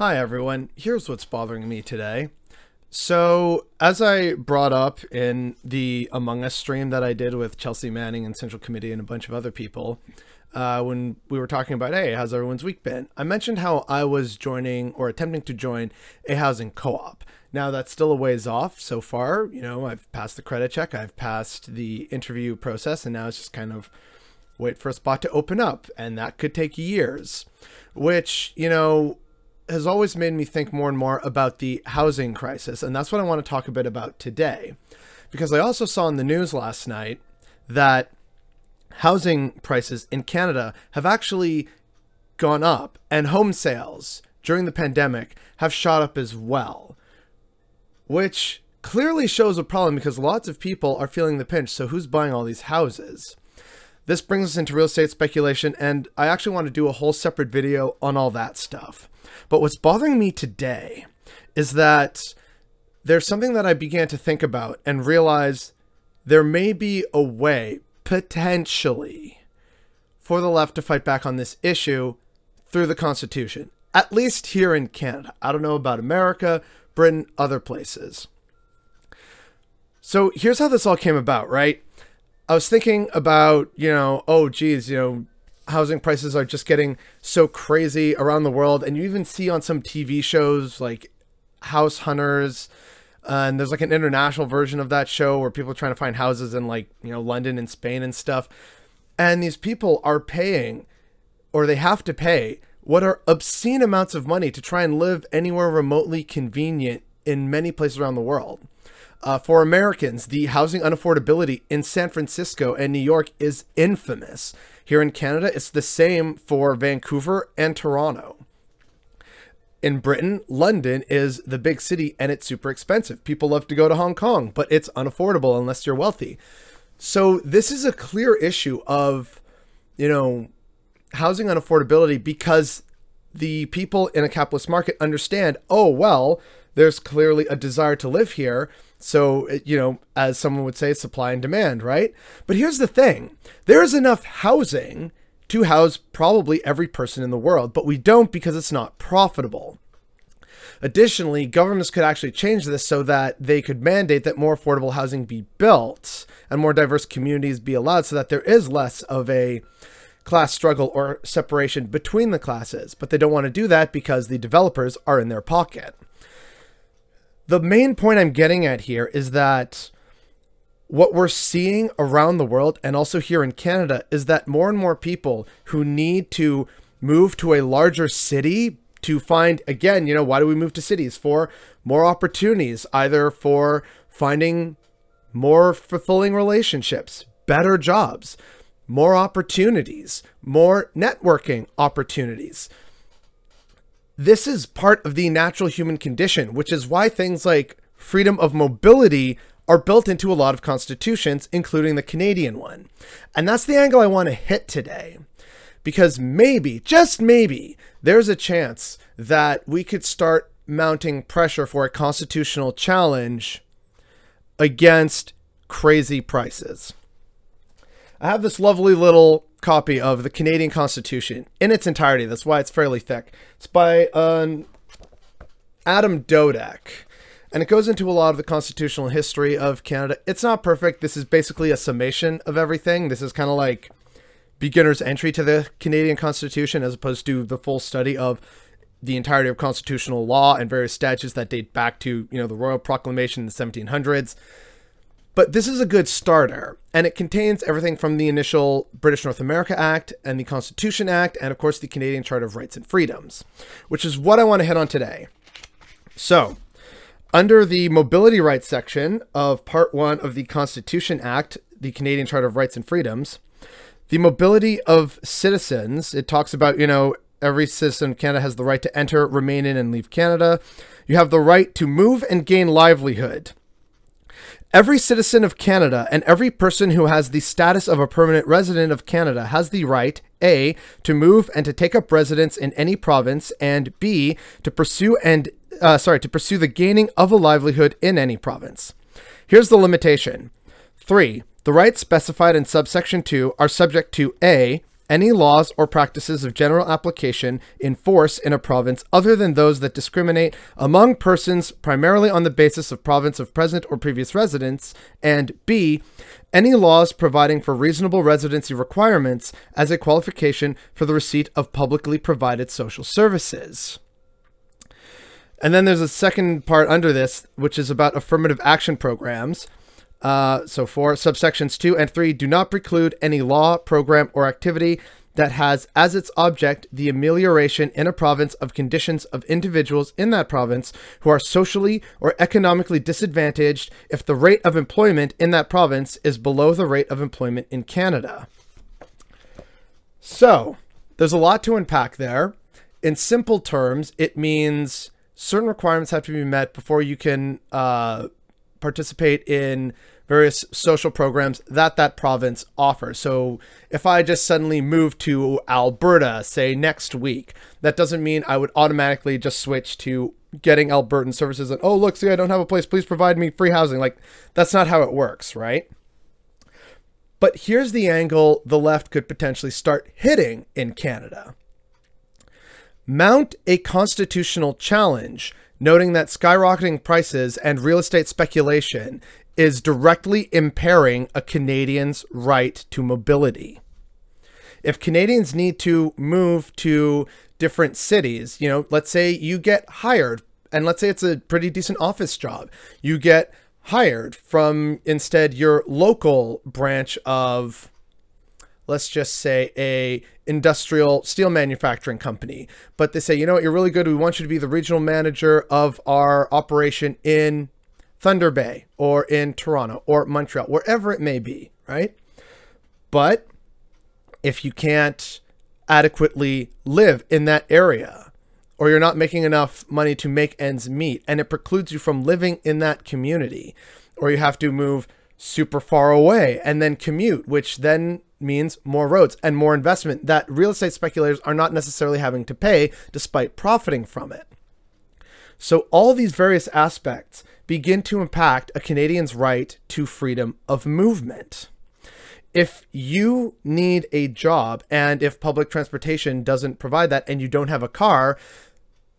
Hi, everyone. Here's what's bothering me today. So, as I brought up in the Among Us stream that I did with Chelsea Manning and Central Committee and a bunch of other people, uh, when we were talking about, hey, how's everyone's week been? I mentioned how I was joining or attempting to join a housing co op. Now, that's still a ways off so far. You know, I've passed the credit check, I've passed the interview process, and now it's just kind of wait for a spot to open up. And that could take years, which, you know, has always made me think more and more about the housing crisis. And that's what I want to talk a bit about today. Because I also saw in the news last night that housing prices in Canada have actually gone up, and home sales during the pandemic have shot up as well, which clearly shows a problem because lots of people are feeling the pinch. So, who's buying all these houses? This brings us into real estate speculation, and I actually want to do a whole separate video on all that stuff. But what's bothering me today is that there's something that I began to think about and realize there may be a way, potentially, for the left to fight back on this issue through the Constitution, at least here in Canada. I don't know about America, Britain, other places. So here's how this all came about, right? I was thinking about, you know, oh, geez, you know, housing prices are just getting so crazy around the world. And you even see on some TV shows like House Hunters, uh, and there's like an international version of that show where people are trying to find houses in like, you know, London and Spain and stuff. And these people are paying, or they have to pay, what are obscene amounts of money to try and live anywhere remotely convenient in many places around the world. Uh, for Americans, the housing unaffordability in San Francisco and New York is infamous. Here in Canada, it's the same for Vancouver and Toronto. In Britain, London is the big city and it's super expensive. People love to go to Hong Kong, but it's unaffordable unless you're wealthy. So, this is a clear issue of, you know, housing unaffordability because the people in a capitalist market understand, oh, well, there's clearly a desire to live here so, you know, as someone would say, supply and demand, right? But here's the thing there is enough housing to house probably every person in the world, but we don't because it's not profitable. Additionally, governments could actually change this so that they could mandate that more affordable housing be built and more diverse communities be allowed so that there is less of a class struggle or separation between the classes. But they don't want to do that because the developers are in their pocket the main point I'm getting at here is that what we're seeing around the world and also here in Canada is that more and more people who need to move to a larger city to find again, you know, why do we move to cities? For more opportunities, either for finding more fulfilling relationships, better jobs, more opportunities, more networking opportunities this is part of the natural human condition, which is why things like freedom of mobility are built into a lot of constitutions, including the Canadian one. And that's the angle I want to hit today. Because maybe, just maybe, there's a chance that we could start mounting pressure for a constitutional challenge against crazy prices. I have this lovely little copy of the Canadian Constitution in its entirety. That's why it's fairly thick. It's by um, Adam Dodek. And it goes into a lot of the constitutional history of Canada. It's not perfect. This is basically a summation of everything. This is kind of like beginner's entry to the Canadian Constitution as opposed to the full study of the entirety of constitutional law and various statutes that date back to, you know, the Royal Proclamation in the 1700s. But this is a good starter, and it contains everything from the initial British North America Act and the Constitution Act, and of course the Canadian Charter of Rights and Freedoms, which is what I want to hit on today. So, under the mobility rights section of Part 1 of the Constitution Act, the Canadian Charter of Rights and Freedoms, the mobility of citizens, it talks about, you know, every citizen of Canada has the right to enter, remain in, and leave Canada. You have the right to move and gain livelihood. Every citizen of Canada and every person who has the status of a permanent resident of Canada has the right A to move and to take up residence in any province and B to pursue and uh, sorry to pursue the gaining of a livelihood in any province. Here's the limitation. 3. The rights specified in subsection 2 are subject to A any laws or practices of general application in force in a province other than those that discriminate among persons primarily on the basis of province of present or previous residence, and B, any laws providing for reasonable residency requirements as a qualification for the receipt of publicly provided social services. And then there's a second part under this, which is about affirmative action programs. Uh, so for subsections two and three do not preclude any law, program, or activity that has as its object the amelioration in a province of conditions of individuals in that province who are socially or economically disadvantaged if the rate of employment in that province is below the rate of employment in Canada. So, there's a lot to unpack there. In simple terms, it means certain requirements have to be met before you can uh, participate in various social programs that that province offers. So if I just suddenly move to Alberta, say next week, that doesn't mean I would automatically just switch to getting Albertan services and, oh, look, see, I don't have a place. Please provide me free housing. Like, that's not how it works, right? But here's the angle the left could potentially start hitting in Canada. Mount a constitutional challenge noting that skyrocketing prices and real estate speculation is directly impairing a Canadian's right to mobility. If Canadians need to move to different cities, you know, let's say you get hired, and let's say it's a pretty decent office job, you get hired from instead your local branch of let's just say a industrial steel manufacturing company. But they say you know what? You're really good. We want you to be the regional manager of our operation in thunder bay or in toronto or montreal wherever it may be right? But if you can't adequately live in that area or you're not making enough money to make ends meet and it precludes you from living in that community or you have to move super far away and then commute which then means more roads and more investment that real estate speculators are not necessarily having to pay despite profiting from it. So, all these various aspects begin to impact a Canadian's right to freedom of movement. If you need a job and if public transportation doesn't provide that and you don't have a car,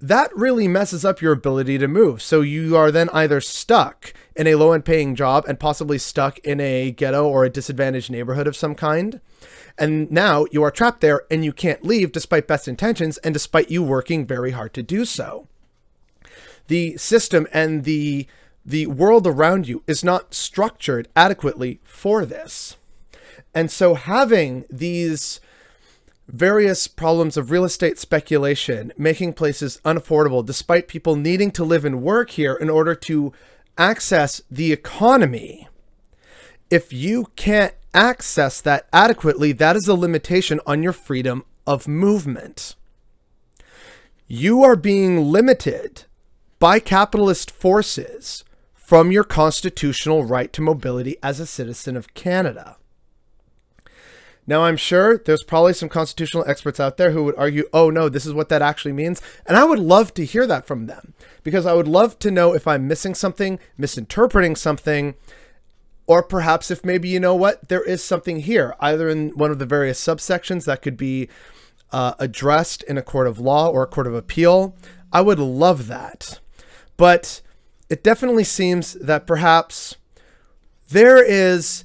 that really messes up your ability to move. So you are then either stuck in a low end paying job and possibly stuck in a ghetto or a disadvantaged neighborhood of some kind. And now you are trapped there and you can't leave despite best intentions and despite you working very hard to do so. The system and the the world around you is not structured adequately for this. And so having these various problems of real estate speculation, making places unaffordable despite people needing to live and work here in order to access the economy. If you can't access that adequately, that is a limitation on your freedom of movement. You are being limited by capitalist forces from your constitutional right to mobility as a citizen of Canada. Now, I'm sure there's probably some constitutional experts out there who would argue, oh no, this is what that actually means. And I would love to hear that from them because I would love to know if I'm missing something, misinterpreting something, or perhaps if maybe, you know what, there is something here, either in one of the various subsections that could be uh, addressed in a court of law or a court of appeal. I would love that. But it definitely seems that perhaps there is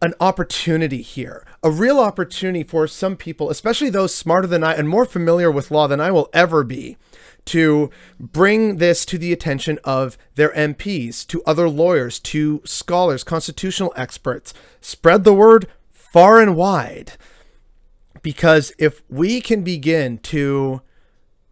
an opportunity here, a real opportunity for some people, especially those smarter than I and more familiar with law than I will ever be, to bring this to the attention of their MPs, to other lawyers, to scholars, constitutional experts. Spread the word far and wide. Because if we can begin to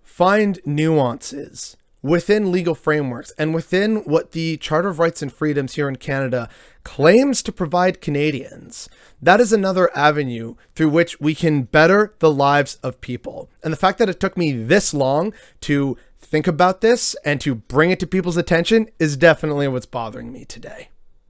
find nuances within legal frameworks and within what the Charter of Rights and Freedoms here in Canada claims to provide Canadians, that is another avenue through which we can better the lives of people. And the fact that it took me this long to think about this and to bring it to people's attention is definitely what's bothering me today.